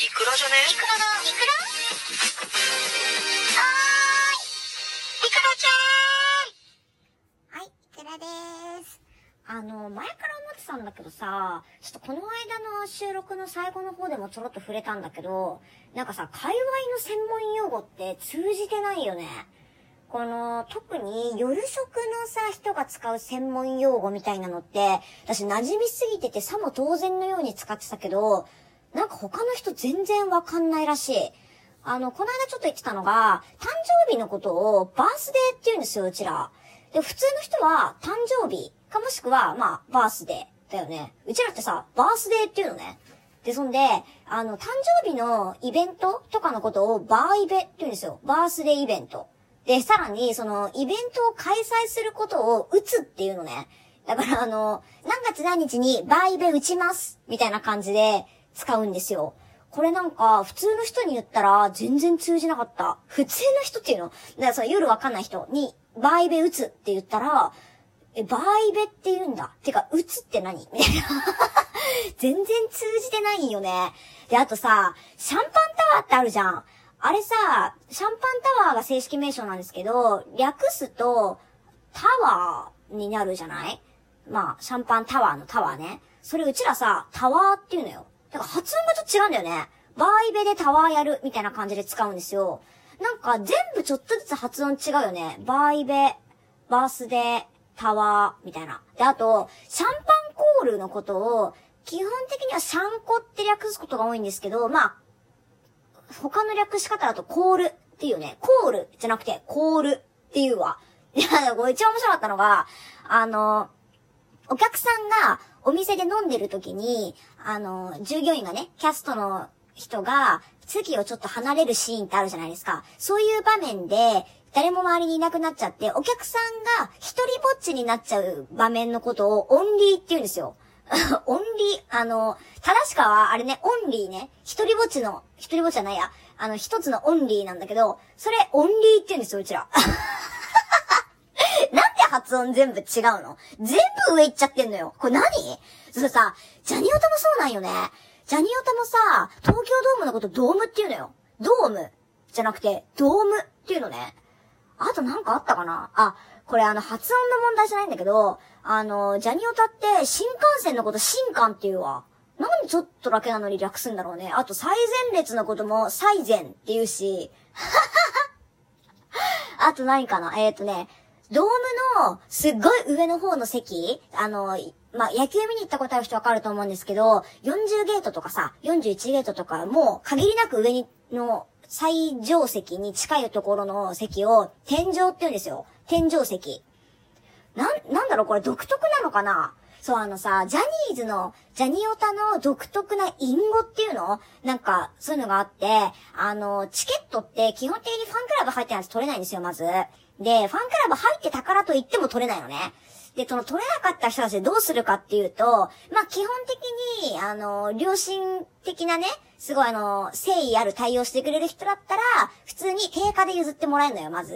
リクラじゃね？リクラだ。リクラはーい。リクラちゃんはい、リクラでーす。あの、前から思ってたんだけどさ、ちょっとこの間の収録の最後の方でもちょろっと触れたんだけど、なんかさ、界隈の専門用語って通じてないよね。この、特に夜食のさ、人が使う専門用語みたいなのって、私馴染みすぎててさも当然のように使ってたけど、なんか他の人全然わかんないらしい。あの、この間ちょっと言ってたのが、誕生日のことをバースデーって言うんですよ、うちら。で、普通の人は誕生日かもしくは、まあ、バースデーだよね。うちらってさ、バースデーっていうのね。で、そんで、あの、誕生日のイベントとかのことをバーイベって言うんですよ。バースデーイベント。で、さらに、その、イベントを開催することを打つっていうのね。だから、あの、何月何日にバーイベ打ちますみたいな感じで使うんですよ。これなんか、普通の人に言ったら全然通じなかった。普通の人っていうの？だからその夜わかんない人に、バイベ打つって言ったら、え、バイベって言うんだ？てか、打つって何？みたいな。全然通じてないよね。で、あとさ、シャンパンタワーってあるじゃん。あれさ、シャンパンタワーが正式名称なんですけど、略すと、タワーになるじゃない？まあ、シャンパンタワーのタワーね。それうちらさ、タワーって言うのよ。だか発音がちょっと違うんだよね。バーイベでタワーやるみたいな感じで使うんですよ。なんか全部ちょっとずつ発音違うよね。バーイベ、バースデー、タワー、みたいな。で、あと、シャンパンコールのことを、基本的にはシャンコって略すことが多いんですけど、まあ、他の略し方だとコールっていうね、コールじゃなくてコールっていうわ。いや、これ一番面白かったのが、あの、お客さんがお店で飲んでる時に、あの、従業員がね、キャストの人が席をちょっと離れるシーンってあるじゃないですか。そういう場面で、誰も周りにいなくなっちゃって、お客さんが一人ぼっちになっちゃう場面のことをオンリーって言うんですよ。オンリー、あの、正しかは、あれね、オンリーね。一人ぼっちの、一人ぼっちじゃないや。あの、一つのオンリーなんだけど、それ、オンリーって言うんですよ、うちら。音全部違うの全部上行っちゃってんのよ。これ何？それさ、ジャニオタもそうなんよね。ジャニオタもさ、東京ドームのことドームっていうのよ。ドームじゃなくて、ドームっていうのね。あとなんかあったかな？あ、これあの発音の問題じゃないんだけど、あの、ジャニオタって新幹線のこと新幹っていうわ。なんでちょっとだけなのに略すんだろうね。あと最前列のことも最前って言うし。あと何かな？えっ、ー、とね、ドームのすっごい上の方の席、あの、まあ、野球見に行ったことある人わかると思うんですけど、40ゲートとかさ、41ゲートとか、もう限りなく上にの最上席に近いところの席を天井って言うんですよ。天井席。なん、なんだろうこれ独特なのかな？そう、あのさ、ジャニーズの、ジャニオタの独特な隠語っていうの？なんか、そういうのがあって、あの、チケットって基本的にファンクラブ入ってないと取れないんですよ、まず。で、ファンクラブ入ってたからと言っても取れないのね。で、その取れなかった人たちどうするかっていうと、まあ、基本的に、あの、良心的なね、すごいあの、誠意ある対応してくれる人だったら、普通に定価で譲ってもらえるのよ、まず。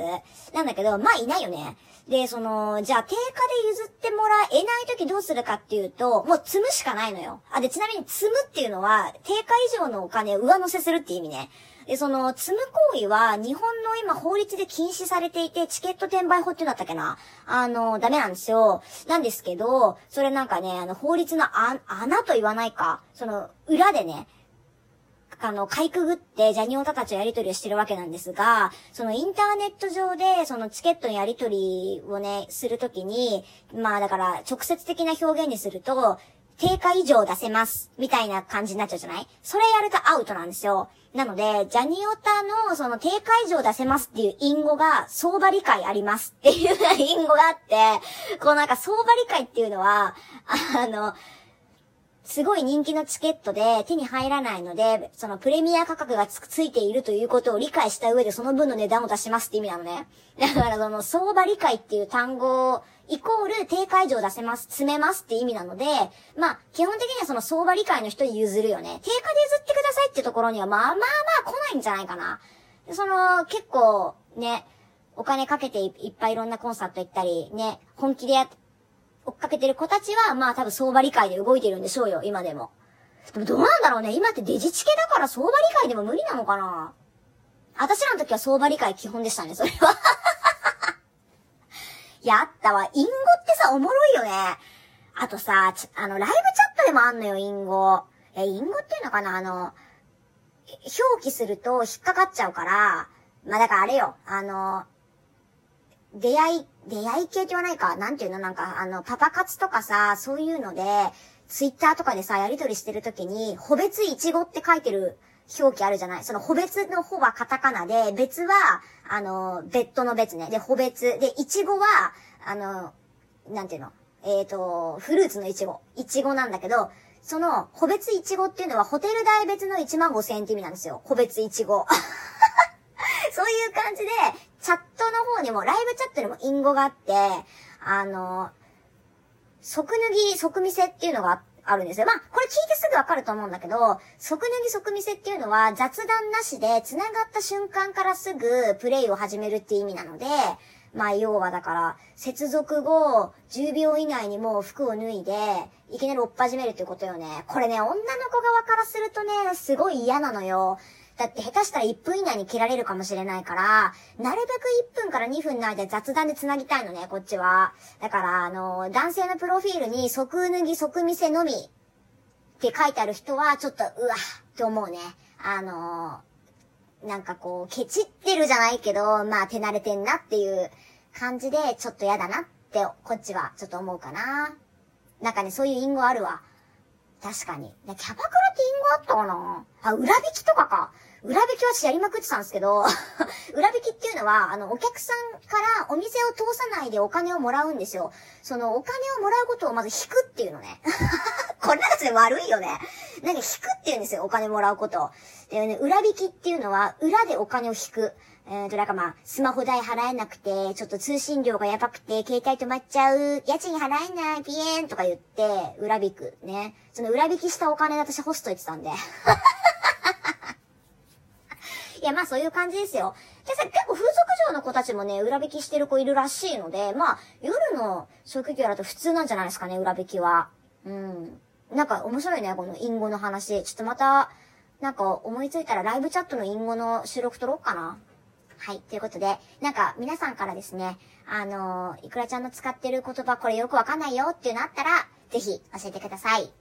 なんだけど、まあ、いないよね。で、その、じゃあ定価で譲ってもらえない時どうするかっていうと、もう積むしかないのよ。あ、で、ちなみに積むっていうのは、定価以上のお金を上乗せするって意味ね。で、その、積む行為は、日本の今法律で禁止されていて、チケット転売法っていうんだったっけな？あの、ダメなんですよ。なんですけど、それなんかね、あの、法律のあ穴と言わないか、その、裏でね、あの、かいくぐってジャニオタたちをやり取りをしてるわけなんですが、そのインターネット上で、そのチケットのやり取りをね、するときに、まあだから直接的な表現にすると、定価以上出せます、みたいな感じになっちゃうじゃない？それやるとアウトなんですよ。なので、ジャニオタのその定価以上出せますっていう隠語が相場理解ありますっていう隠語があって、こうなんか相場理解っていうのは、あの、すごい人気のチケットで手に入らないので、そのプレミア価格がつついているということを理解した上でその分の値段を出しますって意味なのね。だからその相場理解っていう単語をイコール定価以上出せます、詰めますって意味なので、まあ、基本的にはその相場理解の人に譲るよね。定価で譲ってくださいってところにはまあまあまあ来ないんじゃないかな。その、結構ね、お金かけていっぱいいろんなコンサート行ったり、ね、本気でやっ追っかけてる子たちは、まあ多分相場理解で動いてるんでしょうよ、今でも。でもどうなんだろうね。今ってデジチケだから相場理解でも無理なのかな？私らの時は相場理解基本でしたね、それは。や、ったわ。隠語ってさ、おもろいよね。あとさ、あの、ライブチャットでもあんのよ、隠語。え、隠語っていうのかな？あの、表記すると引っかかっちゃうから、まあ、だからあれよ、あの、出会い、出会い系って言わないか、なんていうの？なんか、あの、パパ活とかさ、そういうので、ツイッターとかでさ、やりとりしてるときに、個別いちごって書いてる表記あるじゃない？その、個別の方はカタカナで、別は、あの、別途の別ね。で、個別。で、いちごは、あの、なんていうの？えっ、ー、と、フルーツのいちご。いちごなんだけど、その、個別いちごっていうのは、ホテル代別の1万5千円って意味なんですよ。個別いちご。そういう感じで、チャットの方にも、ライブチャットにも隠語があって、あの、即脱ぎ、即見せっていうのがあるんですよ。まあ、これ聞いてすぐわかると思うんだけど、即脱ぎ即見せっていうのは雑談なしで繋がった瞬間からすぐプレイを始めるって意味なので、まあ、要はだから、接続後、10秒以内にもう服を脱いで、いきなり追っ始めるってことよね。これね、女の子側からするとね、すごい嫌なのよ。だって下手したら1分以内に切られるかもしれないから、なるべく1分から2分の間雑談で繋ぎたいのね、こっちは。だから、あの、男性のプロフィールに即脱ぎ即見せのみって書いてある人は、ちょっと、うわって思うね。あの、なんかこう、ケチってるじゃないけど、まあ手慣れてんなっていう感じで、ちょっと嫌だなって、こっちはちょっと思うかな。なんかね、そういう隠語あるわ。確かに。キャバクラって隠語あったかな？あ、裏引きとかか。裏引きは私やりまくってたんですけど、裏引きっていうのは、あの、お客さんからお店を通さないでお金をもらうんですよ。そのお金をもらうことをまず引くっていうのね。これなんかちょっと悪いよね。なんか引くって言うんですよ、お金もらうこと。でね、裏引きっていうのは、裏でお金を引く。えーと、なんかまあ、スマホ代払えなくて、ちょっと通信料がやばくて、携帯止まっちゃう、家賃払えない、ピエーンとか言って、裏引く。ね。その裏引きしたお金で私ホスト言ってたんで。いや、まあそういう感じですよ。でさ、結構風俗嬢の子たちもね、裏引きしてる子いるらしいので、まあ、夜の職業だと普通なんじゃないですかね、裏引きは。うん。なんか面白いね、この隠語の話。ちょっとまた、なんか思いついたらライブチャットの隠語の収録撮ろうかな。はい。ということで、なんか皆さんからですね、あのー、いくらちゃんの使ってる言葉これよくわかんないよっていうのあったら、ぜひ教えてください。